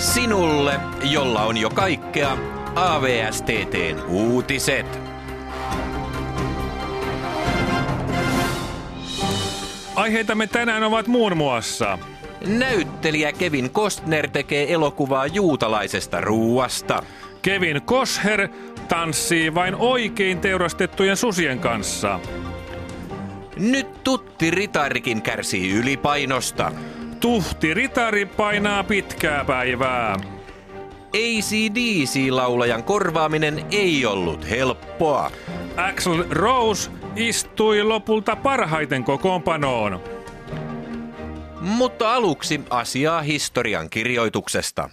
Sinulle, jolla on jo kaikkea, AVSTTn uutiset. Aiheitamme tänään ovat muun muassa Näyttelijä Kevin Costner tekee elokuvaa juutalaisesta ruuasta. Kevin Kosher tanssii vain oikein teurastettujen susien kanssa. Nyt tutti ritarikin kärsii ylipainosta. Tuhti ritari painaa pitkää päivää. ACDC-laulajan korvaaminen ei ollut helppoa. Axel Rose istui lopulta parhaiten kokoonpanoon. Mutta aluksi asiaa historian kirjoituksesta.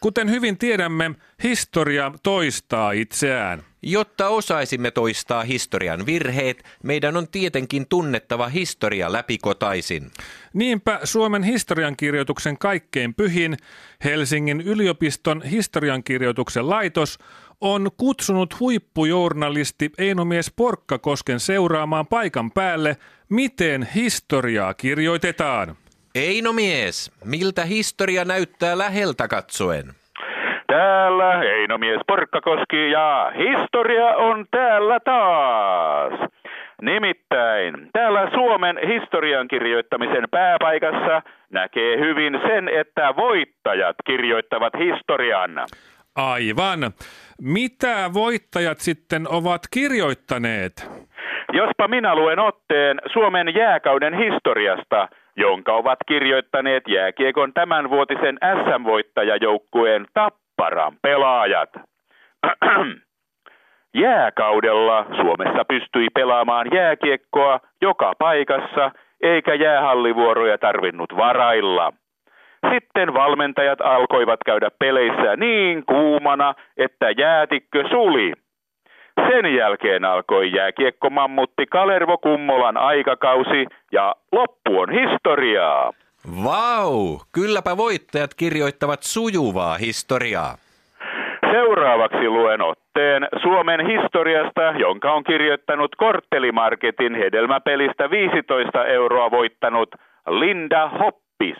Kuten hyvin tiedämme, historia toistaa itseään. Jotta osaisimme toistaa historian virheet, meidän on tietenkin tunnettava historia läpikotaisin. Niinpä Suomen historiankirjoituksen kaikkein pyhin Helsingin yliopiston historiankirjoituksen laitos on kutsunut huippujournalisti Einomies Porkkakosken seuraamaan paikan päälle, miten historiaa kirjoitetaan. Eino mies, miltä historia näyttää läheltä katsoen? Täällä Einomies Porkkakoski ja historia on täällä taas. Nimittäin täällä Suomen historian kirjoittamisen pääpaikassa näkee hyvin sen, että voittajat kirjoittavat historian. Aivan. Mitä voittajat sitten ovat kirjoittaneet? Jospa minä luen otteen Suomen jääkauden historiasta, jonka ovat kirjoittaneet jääkiekon tämänvuotisen SM-voittajajoukkueen Tapparan pelaajat. Jääkaudella Suomessa pystyi pelaamaan jääkiekkoa joka paikassa, eikä jäähallivuoroja tarvinnut varailla. Sitten valmentajat alkoivat käydä peleissä niin kuumana, että jäätikkö suli. Sen jälkeen alkoi jääkiekko mammutti Kalervo Kummolan aikakausi ja loppu on historiaa. Vau, kylläpä voittajat kirjoittavat sujuvaa historiaa. Seuraavaksi luen otteen Suomen historiasta, jonka on kirjoittanut Korttelimarketin hedelmäpelistä 15 euroa voittanut Linda Hoppis.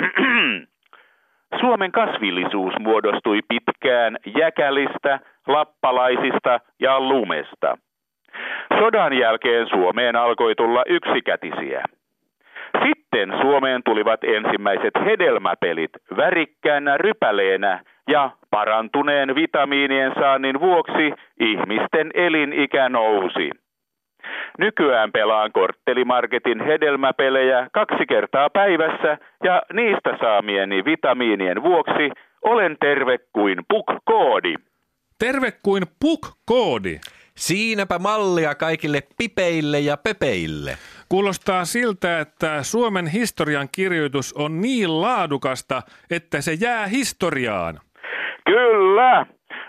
Suomen kasvillisuus muodostui pitkään jäkälistä, lappalaisista ja lumesta. Sodan jälkeen Suomeen alkoi tulla yksikätisiä. Sitten Suomeen tulivat ensimmäiset hedelmäpelit värikkäänä rypäleenä ja parantuneen vitamiinien saannin vuoksi ihmisten elinikä nousi. Nykyään pelaan korttelimarketin hedelmäpelejä kaksi kertaa päivässä ja niistä saamieni vitamiinien vuoksi olen terve kuin puk-koodi. Terve kuin puk-koodi. Siinäpä mallia kaikille pipeille ja pepeille. Kuulostaa siltä, että Suomen historian kirjoitus on niin laadukasta, että se jää historiaan. Kyllä.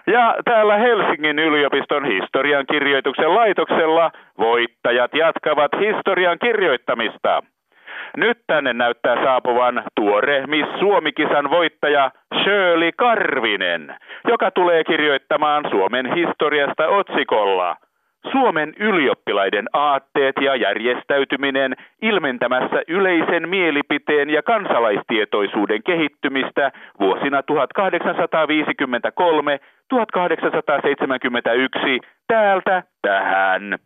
Ja täällä Helsingin yliopiston historian kirjoituksen laitoksella voittajat jatkavat historian kirjoittamista. Nyt tänne näyttää saapuvan tuore Miss Suomikisan voittaja Shirley Karvinen, joka tulee kirjoittamaan Suomen historiasta otsikolla Suomen ylioppilaiden aatteet ja järjestäytyminen ilmentämässä yleisen mielipiteen ja kansalaistietoisuuden kehittymistä vuosina 1853-1871 täältä tähän.